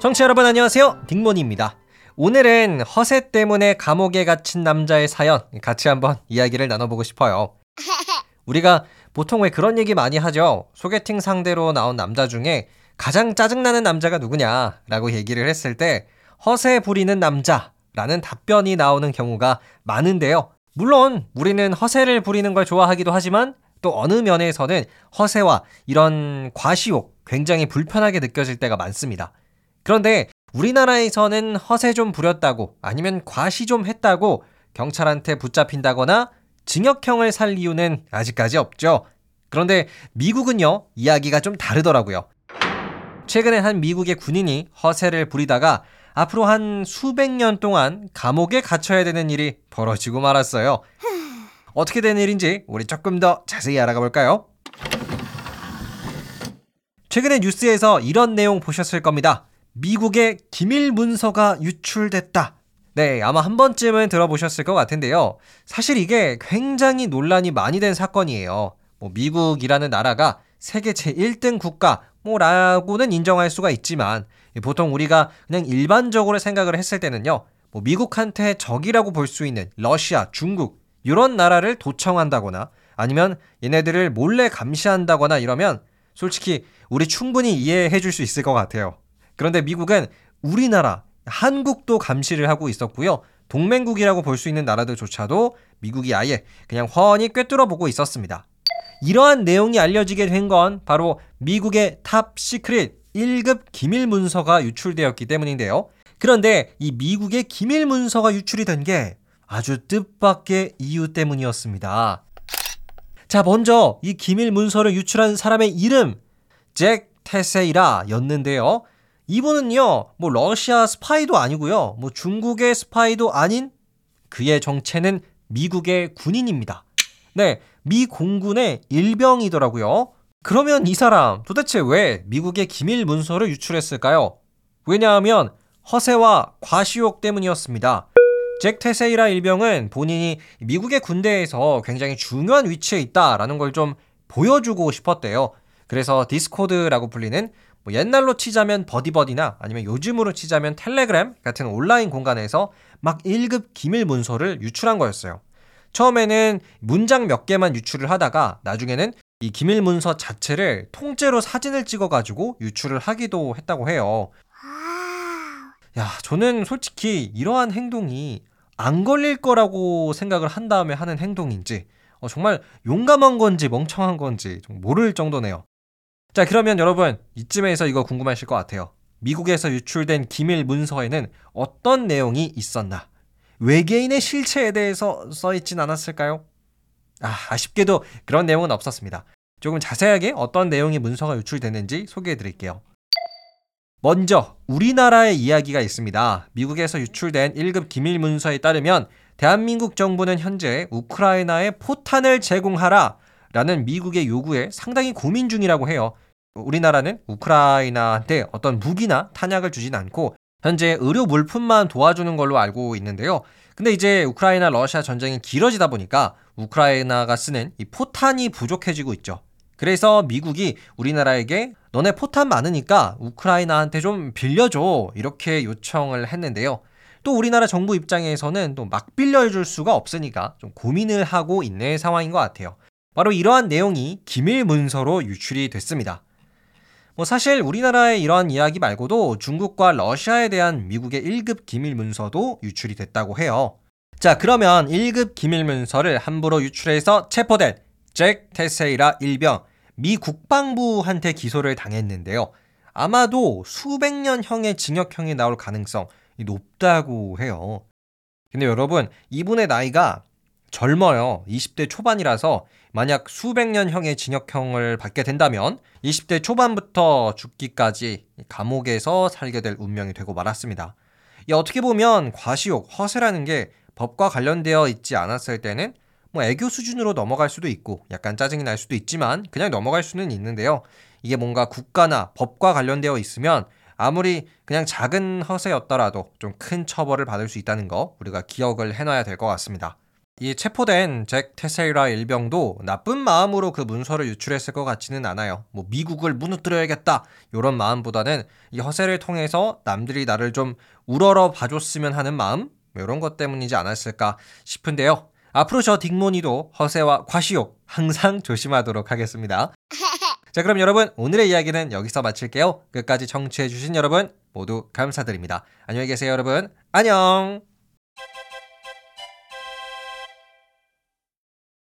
청취자 여러분 안녕하세요. 딩몬입니다. 오늘은 허세 때문에 감옥에 갇힌 남자의 사연 같이 한번 이야기를 나눠보고 싶어요. 우리가 보통 왜 그런 얘기 많이 하죠. 소개팅 상대로 나온 남자 중에 가장 짜증나는 남자가 누구냐라고 얘기를 했을 때 허세 부리는 남자라는 답변이 나오는 경우가 많은데요. 물론 우리는 허세를 부리는 걸 좋아하기도 하지만 또 어느 면에서는 허세와 이런 과시욕 굉장히 불편하게 느껴질 때가 많습니다. 그런데 우리나라에서는 허세 좀 부렸다고 아니면 과시 좀 했다고 경찰한테 붙잡힌다거나 징역형을 살 이유는 아직까지 없죠. 그런데 미국은요, 이야기가 좀 다르더라고요. 최근에 한 미국의 군인이 허세를 부리다가 앞으로 한 수백 년 동안 감옥에 갇혀야 되는 일이 벌어지고 말았어요. 어떻게 된 일인지 우리 조금 더 자세히 알아가 볼까요? 최근에 뉴스에서 이런 내용 보셨을 겁니다. 미국의 기밀 문서가 유출됐다. 네, 아마 한 번쯤은 들어보셨을 것 같은데요. 사실 이게 굉장히 논란이 많이 된 사건이에요. 뭐 미국이라는 나라가 세계 제1등 국가 뭐라고는 인정할 수가 있지만 보통 우리가 그냥 일반적으로 생각을 했을 때는요. 뭐 미국한테 적이라고 볼 수 있는 러시아, 중국 이런 나라를 도청한다거나 아니면 얘네들을 몰래 감시한다거나 이러면 솔직히 우리 충분히 이해해 줄 수 있을 것 같아요. 그런데 미국은 우리나라, 한국도 감시를 하고 있었고요. 동맹국이라고 볼 수 있는 나라들조차도 미국이 아예 그냥 훤히 꿰뚫어 보고 있었습니다. 이러한 내용이 알려지게 된 건 바로 미국의 top secret 1급 기밀 문서가 유출되었기 때문인데요. 그런데 이 미국의 기밀 문서가 유출이 된 게 아주 뜻밖의 이유 때문이었습니다. 자, 먼저 이 기밀 문서를 유출한 사람의 이름 잭 테세이라였는데요. 이분은요, 뭐 러시아 스파이도 아니고요, 뭐 중국의 스파이도 아닌 그의 정체는 미국의 군인입니다. 네, 미 공군의 일병이더라고요. 그러면 이 사람 도대체 왜 미국의 기밀 문서를 유출했을까요? 왜냐하면 허세와 과시욕 때문이었습니다. 잭 테세이라 일병은 본인이 미국의 군대에서 굉장히 중요한 위치에 있다라는 걸 좀 보여주고 싶었대요. 그래서 디스코드라고 불리는 뭐 옛날로 치자면 버디버디나 아니면 요즘으로 치자면 텔레그램 같은 온라인 공간에서 막 1급 기밀 문서를 유출한 거였어요. 처음에는 문장 몇 개만 유출을 하다가 나중에는 이 기밀 문서 자체를 통째로 사진을 찍어가지고 유출을 하기도 했다고 해요. 야, 저는 솔직히 이러한 행동이 안 걸릴 거라고 생각을 한 다음에 하는 행동인지 어, 정말 용감한 건지 멍청한 건지 모를 정도네요. 자, 그러면 여러분 이쯤에서 이거 궁금하실 것 같아요. 미국에서 유출된 기밀 문서에는 어떤 내용이 있었나? 외계인의 실체에 대해서 써 있진 않았을까요? 아, 아쉽게도 그런 내용은 없었습니다. 조금 자세하게 어떤 내용의 문서가 유출됐는지 소개해 드릴게요. 먼저 우리나라의 이야기가 있습니다. 미국에서 유출된 1급 기밀 문서에 따르면 대한민국 정부는 현재 우크라이나에 포탄을 제공하라 라는 미국의 요구에 상당히 고민 중이라고 해요. 우리나라는 우크라이나한테 어떤 무기나 탄약을 주진 않고 현재 의료 물품만 도와주는 걸로 알고 있는데요. 근데 이제 우크라이나 러시아 전쟁이 길어지다 보니까 우크라이나가 쓰는 이 포탄이 부족해지고 있죠. 그래서 미국이 우리나라에게 너네 포탄 많으니까 우크라이나한테 좀 빌려줘 이렇게 요청을 했는데요. 또 우리나라 정부 입장에서는 또 막 빌려줄 수가 없으니까 좀 고민을 하고 있는 상황인 것 같아요. 바로 이러한 내용이 기밀 문서로 유출이 됐습니다. 뭐 사실 우리나라의 이러한 이야기 말고도 중국과 러시아에 대한 미국의 1급 기밀 문서도 유출이 됐다고 해요. 자, 그러면 1급 기밀 문서를 함부로 유출해서 체포된 잭 테세이라 일병 미 국방부한테 기소를 당했는데요. 아마도 수백 년형의 징역형이 나올 가능성이 높다고 해요. 근데 여러분, 이분의 나이가 젊어요. 20대 초반이라서 만약 수백 년형의 징역형을 받게 된다면 20대 초반부터 죽기까지 감옥에서 살게 될 운명이 되고 말았습니다. 어떻게 보면 과시욕, 허세라는 게 법과 관련되어 있지 않았을 때는 뭐 애교 수준으로 넘어갈 수도 있고 약간 짜증이 날 수도 있지만 그냥 넘어갈 수는 있는데요. 이게 뭔가 국가나 법과 관련되어 있으면 아무리 그냥 작은 허세였더라도 좀 큰 처벌을 받을 수 있다는 거 우리가 기억을 해놔야 될 것 같습니다. 이 체포된 잭 테세이라 일병도 나쁜 마음으로 그 문서를 유출했을 것 같지는 않아요. 뭐 미국을 무너뜨려야겠다 이런 마음보다는 이 허세를 통해서 남들이 나를 좀 우러러 봐줬으면 하는 마음 이런 것 때문이지 않았을까 싶은데요. 앞으로 저 딩모니도 허세와 과시욕 항상 조심하도록 하겠습니다. 자, 그럼 여러분 오늘의 이야기는 여기서 마칠게요. 끝까지 청취해주신 여러분 모두 감사드립니다. 안녕히 계세요, 여러분. 안녕!